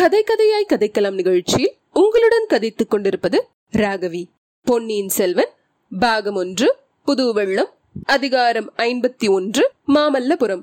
கதை கதையாய் கதைக்கலாம் நிகழ்ச்சியில் உங்களுடன் கதைத்துக் கொண்டிருப்பது ராகவி. பொன்னியின் செல்வன் பாகம் ஒன்று புது வெள்ளம் அதிகாரம் ஐம்பத்தி ஒன்று மாமல்லபுரம்.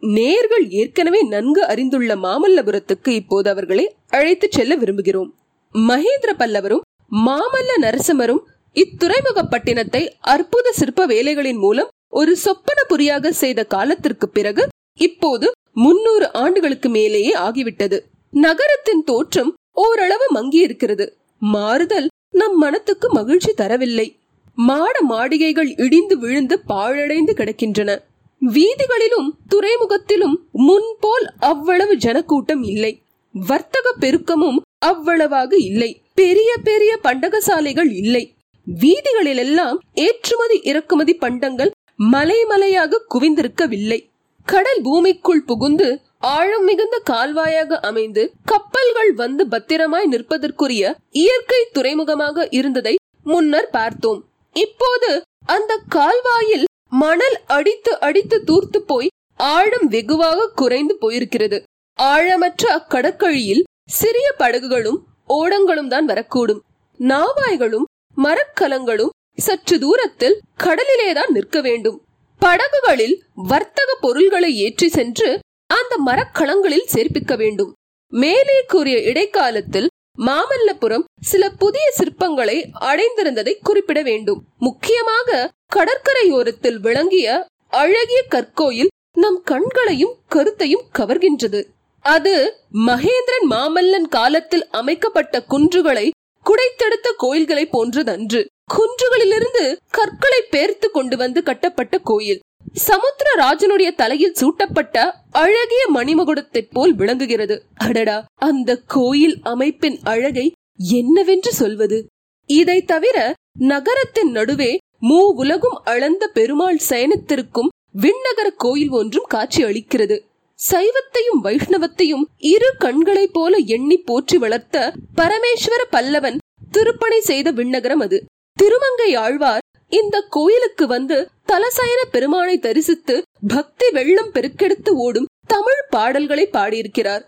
நேர்கள் ஏற்கனவே நன்கு அறிந்துள்ள மாமல்லபுரத்துக்கு இப்போது அவர்களை அழைத்துச் செல்ல விரும்புகிறோம். மகேந்திர பல்லவரும் மாமல்ல நரசிம்மரும் இத்துறைமுக பட்டினத்தை அற்புத சிற்ப வேலைகளின் மூலம் ஒரு சொப்பன புரியாக செய்த காலத்திற்கு பிறகு இப்போது முன்னூறு ஆண்டுகளுக்கு மேலேயே ஆகிவிட்டது. நகரத்தின் தோற்றம் ஓரளவு மங்கியிருக்கிறது. மாறுதல் நம் மனத்துக்கு மகிழ்ச்சி தரவில்லை. மாட மாடிகைகள் இடிந்து விழுந்து பாழடைந்து கிடக்கின்றன. வீதிகளிலும் துறைமுகத்திலும் முன்போல் அவ்வளவு ஜனக்கூட்டம் இல்லை. வர்த்தக பெருக்கமும் அவ்வளவாக இல்லை. பெரிய பெரிய பண்டகசாலைகள் இல்லை. வீதிகளிலெல்லாம் ஏற்றுமதி இறக்குமதி பண்டங்கள் மலைமலையாக குவிந்திருக்கவில்லை. கடல் பூமிக்குள் புகுந்து ஆழம் மிகுந்த கால்வாயாக அமைந்து கப்பல்கள் வந்து பத்திரமாய் நிற்பதற்குரிய இயற்கை துறைமுகமாக இருந்ததை முன்னர் பார்த்தோம். இப்போது அந்த கால்வாயில் மணல் அடித்து அடித்து தூர்த்து போய் ஆழம் வெகுவாக குறைந்து போயிருக்கிறது. ஆழமற்ற அக்கடற்கழியில் சிறிய படகுகளும் ஓடங்களும் தான் வரக்கூடும். நாவாய்களும் மரக்கலங்களும் சற்று தூரத்தில் கடலிலேதான் நிற்க வேண்டும். படகுகளில் வர்த்தக பொருள்களை ஏற்றி சென்று அந்த மரக்களங்களில் சேர்ப்பிக்க வேண்டும். மேலே கூறிய இடைக்காலத்தில் மாமல்லபுரம் சில புதிய சிற்பங்களை அடைந்திருந்ததை குறிப்பிட வேண்டும். முக்கியமாக கடற்கரையோரத்தில் விளங்கிய அழகிய கற்கோயில் நம் கண்களையும் கருத்தையும் கவர்கின்றது. அது மகேந்திரன் மாமல்லன் காலத்தில் அமைக்கப்பட்ட குன்றுகளை குடைத்தெடுத்த கோயில்களை போன்றதன்று. குன்றுகளிலிருந்து கற்களை பேர்த்து கொண்டு வந்து கட்டப்பட்ட கோயில். சமுத்திரராஜனுடைய தலையில் சூட்டப்பட்ட அழகிய மணிமகுடத்தை போல் விளங்குகிறது. அடடா அந்த கோயில் அமைப்பின் அழகை என்னவென்று சொல்வது? இதை தவிர நகரத்தின் நடுவே மூ உலகும் அளந்த பெருமாள் சயனித்திருக்கும் விண்ணகர கோயில் ஒன்றும் காட்சி அளிக்கிறது. சைவத்தையும் வைஷ்ணவத்தையும் இரு கண்களைப் போல எண்ணி போற்றி வளர்த்த பரமேஸ்வர பல்லவன் திருப்பணி செய்த விண்ணகரம் அது. திருமங்கை ஆழ்வார் இந்த கோயிலுக்கு வந்து தலசைன பெருமானை தரிசித்து பக்தி வெள்ளம் பெருக்கெடுத்து ஓடும் தமிழ் பாடல்களை பாடியிருக்கிறார்.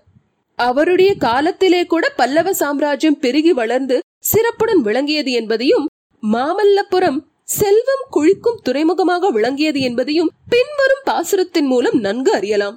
அவருடைய காலத்திலே கூட பல்லவ சாம்ராஜ்யம் பெருகி வளர்ந்து சிறப்புடன் விளங்கியது என்பதையும் மாமல்லபுரம் செல்வம் குழிக்கும் துறைமுகமாக விளங்கியது என்பதையும் பின்வரும் பாசுரத்தின் மூலம் நன்கு அறியலாம்.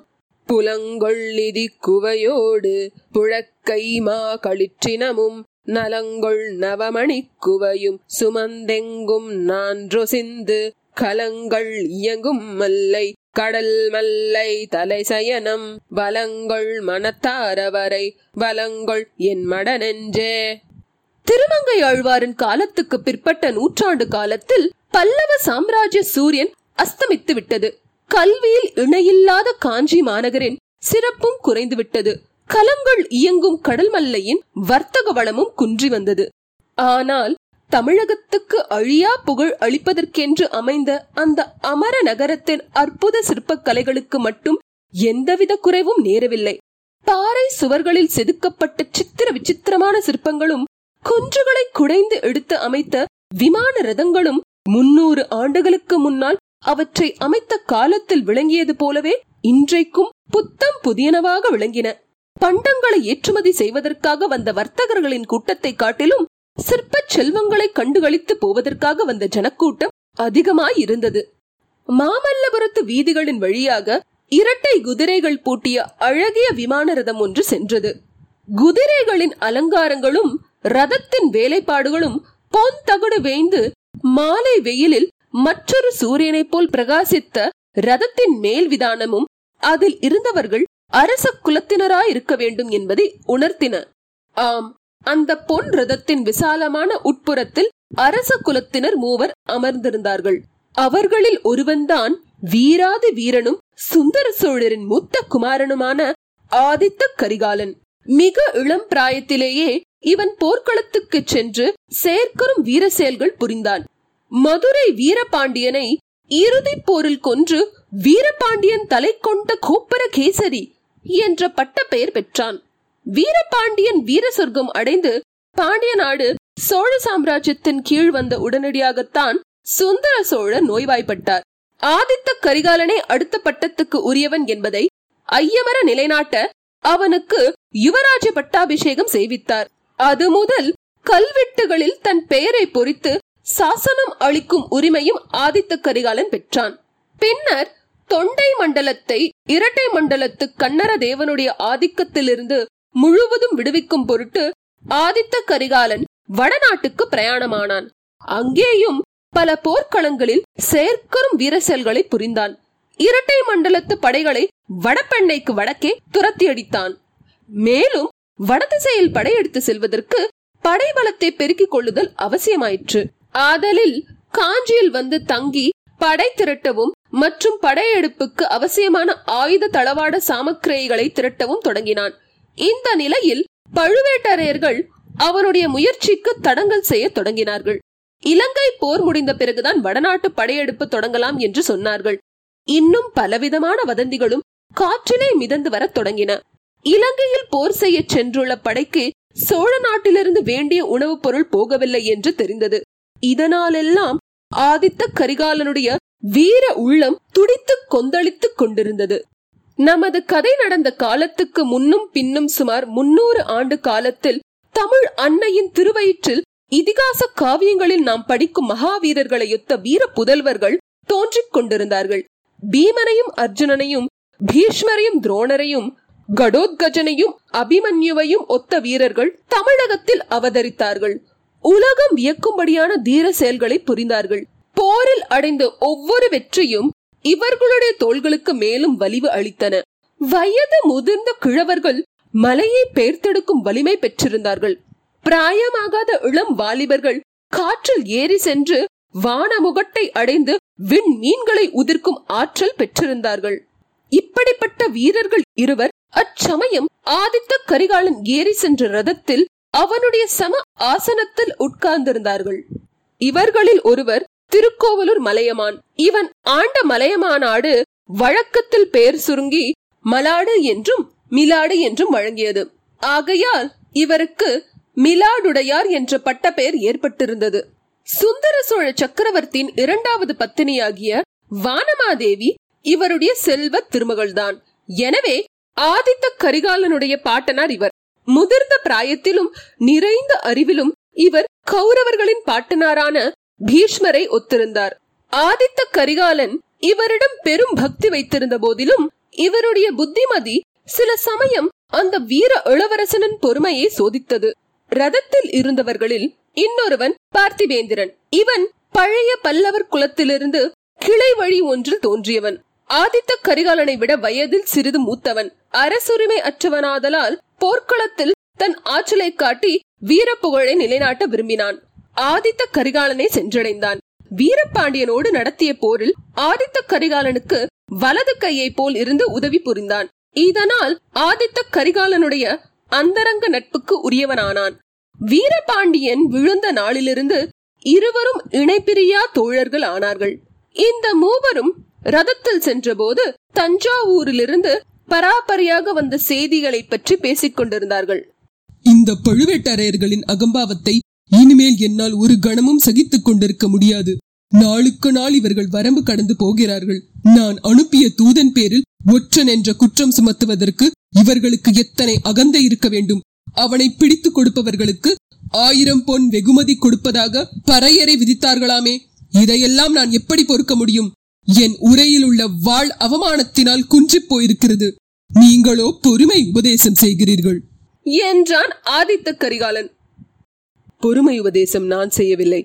புலங்கொள்ளிதி குவையோடு புழக்கை மா களிற்றினமும் நலங்கொள் நவமணி குவையும் சுமந்தெங்கும் நான்றொசிந்து கலங்கள் இயங்கும் மல்லை கடல் மல்லை தலை சயனம் வலங்கொள் மனத்தாரவரை வலங்கொள் என் மடனென்றே. திருமங்கை ஆழ்வாரின் காலத்துக்கு பிற்பட்ட நூற்றாண்டு காலத்தில் பல்லவ சாம்ராஜ்ய சூரியன் அஸ்தமித்து விட்டது கல்வியில் இணையில்லாத காஞ்சி மாநகரின் சிறப்பும் குறைந்து விட்டது கலங்கள் இயங்கும் கடல் மல்லையின் வர்த்தக வளமும் குன்றி வந்தது. ஆனால் தமிழகத்துக்கு அழியா புகழ் அளிப்பதற்கென்று அமைந்த அந்த அமர நகரத்தின் அற்புத சிற்பக் கலைகளுக்கு மட்டும் எந்தவித குறைவும் நேரவில்லை. பாறை சுவர்களில் செதுக்கப்பட்ட சித்திர விசித்திரமான சிற்பங்களும் குன்றுகளை குடைந்து எடுத்து அமைத்த விமான ரதங்களும் முன்னூறு ஆண்டுகளுக்கு முன்னால் அவற்றை அமைத்த காலத்தில் விளங்கியது போலவே இன்றைக்கும் புத்தம் புதியனவாக விளங்கின. பண்டங்களை ஏற்றுமதி செய்வதற்காக வந்த வர்த்தகர்களின் கூட்டத்தை காட்டிலும் சிற்ப செல்வங்களை கண்டுகளித்து போவதற்காக வந்த ஜனக்கூட்டம் அதிகமாய் இருந்தது. மாமல்லபுரத்து வீதிகளின் வழியாக இரட்டை குதிரைகள் பூட்டிய அழகிய விமான ரதம் ஒன்று சென்றது. குதிரைகளின் அலங்காரங்களும் ரதத்தின் வேலைப்பாடுகளும் பொன் தகடு வேய்ந்து மாலை வெயிலில் மற்றொரு சூரியனைப் போல் பிரகாசித்த ரதத்தின் மேல் விதானமும் அதில் இருந்தவர்கள் அரச குலத்தினராய் இருக்க வேண்டும் என்பதை உணர்த்தின. ஆம் அந்த பொன் ரதத்தின் விசாலமான உட்புறத்தில் அரச குலத்தினர் மூவர் அமர்ந்திருந்தார்கள். அவர்களில் ஒருவன்தான் வீராதி வீரனும் சுந்தர சோழரின் மூத்த குமாரனுமான ஆதித்த கரிகாலன். மிக இளம் பிராயத்திலேயே இவன் போர்க்களத்துக்கு சென்று செயற்கரும் வீர செயல்கள் புரிந்தான். மதுரை வீரபாண்டியனை இறுதி போரில் கொன்று வீரபாண்டியன் தலை கொண்ட கோப்பர கேசரி என்ற பட்ட பெயர் பெற்றான். வீரபாண்டியன் வீர சொர்க்கம் அடைந்து பாண்டிய நாடு சோழ சாம்ராஜ்யத்தின் கீழ் வந்த உடனடியாகத்தான் சுந்தர சோழர் நோய்வாய்ப்பட்டார். ஆதித்த கரிகாலனே அடுத்த பட்டத்துக்கு உரியவன் என்பதை ஐயமர நிலைநாட்ட அவனுக்கு யுவராஜ பட்டாபிஷேகம் செய்வித்தார். அது முதல் கல்வெட்டுகளில் தன் பெயரை பொறித்து சாசனம் அளிக்கும் உரிமையும் ஆதித்த கரிகாலன் பெற்றான். பின்னர் தொண்டை மண்டலத்தை இரட்டை மண்டலத்து கன்னர தேவனுடைய ஆதிக்கத்திலிருந்து முழுவதும் விடுவிக்கும் பொருட்டு ஆதித்த கரிகாலன் வடநாட்டுக்கு பிரயாணமானான். அங்கேயும் பல போர்க்களங்களில் செயற்கரும் வீர செயல்களை புரிந்தான். இரட்டை மண்டலத்து படைகளை வடபெண்ணைக்கு வடக்கே துரத்தி அடித்தான் மேலும் வடதிசையில் படையெடுத்து செல்வதற்கு படைபலத்தை பெருக்கிக் கொள்ளுதல் அவசியமாயிற்று. ஆதலில் காஞ்சியில் வந்து தங்கி படை திரட்டவும் மற்றும் படையெடுப்புக்கு அவசியமான ஆயுத தளவாட சாமக்கிரைகளை திரட்டவும் தொடங்கினான். இந்த நிலையில் பழுவேட்டரையர்கள் அவனுடைய முயற்சிக்கு தடங்கல் செய்ய தொடங்கினார்கள். இலங்கை போர் முடிந்த பிறகுதான் வடநாட்டு படையெடுப்பு தொடங்கலாம் என்று சொன்னார்கள். இன்னும் பலவிதமான வதந்திகளும் காற்றிலே மிதந்து வரத் தொடங்கின. இலங்கையில் போர் செய்ய சென்றுள்ள படைக்கு சோழ நாட்டிலிருந்து வேண்டிய உணவுப் பொருள் போகவில்லை என்று தெரிந்தது. இதனாலெல்லாம் ஆதித்த கரிகாலனுடைய வீர உள்ளம் துடித்து கொந்தளித்துக் கொண்டிருந்தது. நமது கதை நடந்த காலத்துக்கு முன்னும் பின்னும் சுமார் முன்னூறு ஆண்டு காலத்தில் தமிழ் அன்னையின் திருவயிற்றில் இதிகாச காவியங்களில் நாம் படிக்கும் மகாவீரர்களையொத்த வீர புதல்வர்கள் தோன்றிக் கொண்டிருந்தார்கள். பீமனையும் அர்ஜுனனையும் பீஷ்மரையும் துரோணரையும் கடோத்கஜனையும் அபிமன்யுவையும் ஒத்த வீரர்கள் தமிழகத்தில் அவதரித்தார்கள். உலகம் வியக்கும்படியான தீர செயல்களை புரிந்தார்கள். போரில் அடைந்த ஒவ்வொரு வெற்றியும் இவர்களுடைய தோள்களுக்கு மேலும் வலிவு அளித்தன. வயது முதிர்ந்த கிழவர்கள் மலையை பெயர்த்தெடுக்கும் வலிமை பெற்றிருந்தார்கள். பிராயமாகாத இளம் வாலிபர்கள் காற்றில் ஏறி சென்று வானமுகட்டை அடைந்து விண் மீன்களை உதிர்க்கும் ஆற்றல் பெற்றிருந்தார்கள். இப்படிப்பட்ட வீரர்கள் இருவர் அச்சமயம் ஆதித்த கரிகாலன் ஏறி சென்ற ரதத்தில் அவனுடைய சம ஆசனத்தில் உட்கார்ந்திருந்தார்கள். இவர்களில் ஒருவர் திருக்கோவலூர் மலையமான். இவன் ஆண்ட மலையமானாடு வழக்கத்தில் பெயர் சுருங்கி மலாடு என்றும் மிலாடு என்றும் வழங்கியது. ஆகையால் இவருக்கு மிலாடுடையார் என்ற பட்ட பெயர் ஏற்பட்டிருந்தது. சுந்தர சோழ சக்கரவர்த்தியின் இரண்டாவது பத்தினியாகிய வானமாதேவி இவருடைய செல்வ திருமகள்தான். எனவே ஆதித்த கரிகாலனுடைய பாட்டனார் இவர். முதிர்ந்த பிராயத்திலும் நிறைந்த அறிவிலும் இவர் கௌரவர்களின் பாட்டனாரான பீஷ்மரை ஒத்திருந்தார். ஆதித்த கரிகாலன் இவரிடம் பெரும் பக்தி வைத்திருந்த போதிலும் இவருடைய புத்திமதி சில சமயம் அந்த வீர இளவரசனின் பொறுமையை சோதித்தது. ரதத்தில் இருந்தவர்களில் இன்னொருவன் பார்த்திபேந்திரன். இவன் பழைய பல்லவர் குலத்திலிருந்து கிளை வழி ஒன்றில் தோன்றியவன். ஆதித்த கரிகாலனை விட வயதில் சிறிது மூத்தவன். அரசுரிமை அற்றவனாதலால் போர்க்களத்தில் தன் ஆற்றலை காட்டி வீரப்புகழை நிலைநாட்ட விரும்பினான். ஆதித்த கரிகாலனை சென்றடைந்தான். வீரபாண்டியனோடு நடத்திய போரில் ஆதித்த கரிகாலனுக்கு வலது கையை போல் இருந்து உதவி புரிந்தான். இதனால் ஆதித்த கரிகாலனுடைய அந்தரங்க நட்புக்கு உரியவனானான். வீரபாண்டியன் விழுந்த நாளிலிருந்து இருவரும் இணைப்பிரியா தோழர்கள் ஆனார்கள். இந்த மூவரும் ரதத்தில் சென்றபோது தஞ்சாவூரிலிருந்து பராபரியாக வந்த செய்திகளை பற்றி பேசிக் கொண்டிருந்தார்கள். இந்த பழுவேட்டரையர்களின் அகம்பாவத்தை இனிமேல் என்னால் ஒரு கணமும் சகித்துக் கொண்டிருக்க முடியாது. நாளுக்கு நாள் இவர்கள் வரம்பு கடந்து போகிறார்கள். நான் அனுப்பிய தூதன் பேரில் ஒற்றன் என்ற குற்றம் சுமத்துவதற்கு இவர்களுக்கு எத்தனை அகந்தை இருக்க வேண்டும்? அவனை பிடித்துக் கொடுப்பவர்களுக்கு ஆயிரம் பொன் வெகுமதி கொடுப்பதாக பறையறை விதித்தார்களாமே. இதையெல்லாம் நான் எப்படி பொறுக்க முடியும்? என் உரையில் உள்ள வாழ் அவமானத்தினால் குன்றிப் போயிருக்கிறது. நீங்களோ பொறுமை உபதேசம் செய்கிறீர்கள். என்றான் ஆதித்த கரிகாலன். பொறுமை உபதேசம் நான் செய்யவில்லை.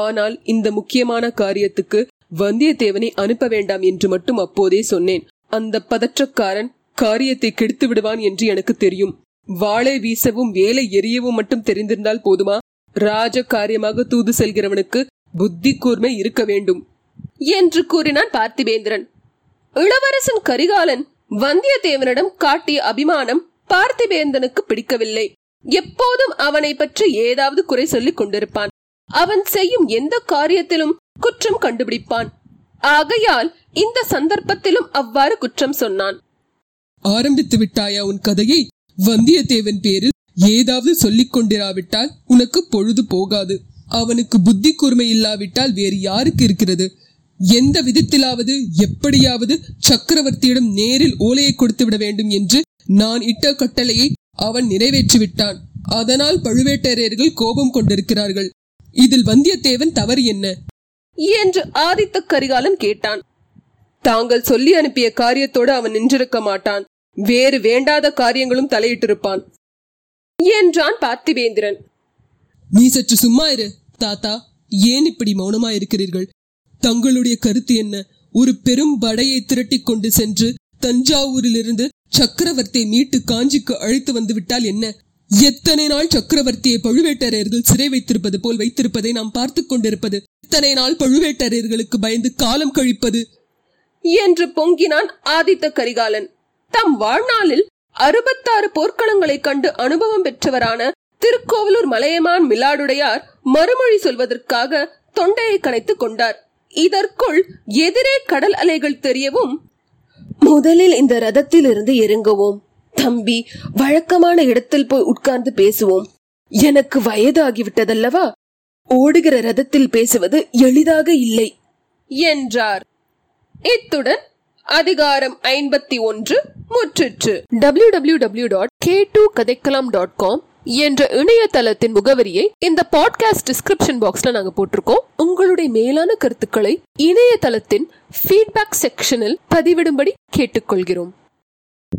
ஆனால் இந்த முக்கியமான காரியத்துக்கு வந்தியத்தேவனை அனுப்ப வேண்டாம் என்று மட்டும் அப்போதே சொன்னேன். அந்த பதற்றக்காரன் காரியத்தை கெடுத்து விடுவான் என்று எனக்கு தெரியும். வாளை வீசவும் வேலை எரியவும் மட்டும் தெரிந்திருந்தால் போதுமா? ராஜ காரியமாக தூது செல்கிறவனுக்கு புத்தி கூர்மை இருக்க வேண்டும். என்று கூறினான் பார்த்திபேந்திரன். இளவரசன் கரிகாலன் வந்தியத்தேவனிடம் காட்டிய அபிமானம் பார்த்திபேந்தனுக்கு பிடிக்கவில்லை. எப்போதும் அவனை பற்றி ஏதாவது குறை சொல்லிக் கொண்டிருப்பான். அவன் செய்யும் எந்த காரியத்திலும் குற்றம் கண்டுபிடிப்பான். ஆகையால் இந்த சந்தர்ப்பத்திலும் அவ்வாறு குற்றம் சொன்னான். ஆரம்பித்து விட்டாயா உன் கதையை? வந்தியத்தேவன் பேரில் ஏதாவது சொல்லிக் கொண்டிராவிட்டால் உனக்கு பொழுது போகாது. அவனுக்கு புத்தி கூர்மை இல்லாவிட்டால் வேறு யாருக்கு இருக்கிறது? எந்த விதத்திலாவது எப்படியாவது சக்கரவர்த்தியிடம் நேரில் ஓலையை கொடுத்து விட வேண்டும் என்று நான் இட்ட கட்டளையை அவன் நிறைவேற்றி விட்டான் அதனால் பழுவேட்டரையர்கள் கோபம் கொண்டிருக்கிறார்கள். இதில் வந்தியத்தேவன் தவறு என்ன? என்று ஆதித்த கரிகாலன் கேட்டான். தாங்கள் சொல்லி அனுப்பிய காரியத்தோடு அவன் நின்றிருக்க மாட்டான். வேறு வேண்டாத காரியங்களும் தலையிட்டிருப்பான். என்றான் பார்த்திவேந்திரன். நீ சற்று சும்மா இரு தாத்தா. ஏன் இப்படி மௌனமா இருக்கிறீர்கள் தங்களுடைய கருத்து என்ன? ஒரு பெரும் படையை திரட்டிக் கொண்டு சென்று தஞ்சாவூரிலிருந்து சக்கரவர்த்தியை மீட்டு காஞ்சிக்கு அழைத்து வந்து விட்டால் என்ன? எத்தனை நாள் சக்கரவர்த்தியை பழுவேட்டரையர்கள் சிறை வைத்திருப்பது போல் வைத்திருப்பதை நாம் பார்த்து கொண்டிருப்பது? எத்தனை நாள் பழுவேட்டரையர்களுக்கு பயந்து காலம் கழிப்பது? என்று பொங்கினான் ஆதித்த கரிகாலன். தம் வாழ்நாளில் அறுபத்தாறு போர்க்களங்களைக் கண்டு அனுபவம் பெற்றவரான திருக்கோவலூர் மலையமான் மிலாடுடையார் மறுமொழி சொல்வதற்காக தொண்டையை கணைத்துக் கொண்டார். இதற்குள் எதிரே கடல் அலைகள் தெரியவும் முதலில் இந்த ரதத்தில் இருந்து இறங்குவோம். தம்பி வழக்கமான இடத்தில் போய் உட்கார்ந்து பேசுவோம். எனக்கு வயதாகிவிட்டதல்லவா? ஓடுகிற ரதத்தில் பேசுவது எளிதாக இல்லை என்றார். இத்துடன் அதிகாரம் ஐம்பத்தி ஒன்று முற்றிற்று. W W W dot K two கதைக்கலாம் டாட் காம் என்ற இணையதளத்தின் முகவரியை இந்த பாட்காஸ்ட் டிஸ்கிரிப்ஷன் பாக்ஸ்ல நாங்க போட்டிருக்கோம். உங்களுடைய மேலான கருத்துக்களை இணையதளத்தின் ஃபீட்பேக் செக்ஷனில் பதிவிடும்படி கேட்டுக்கொள்கிறோம்.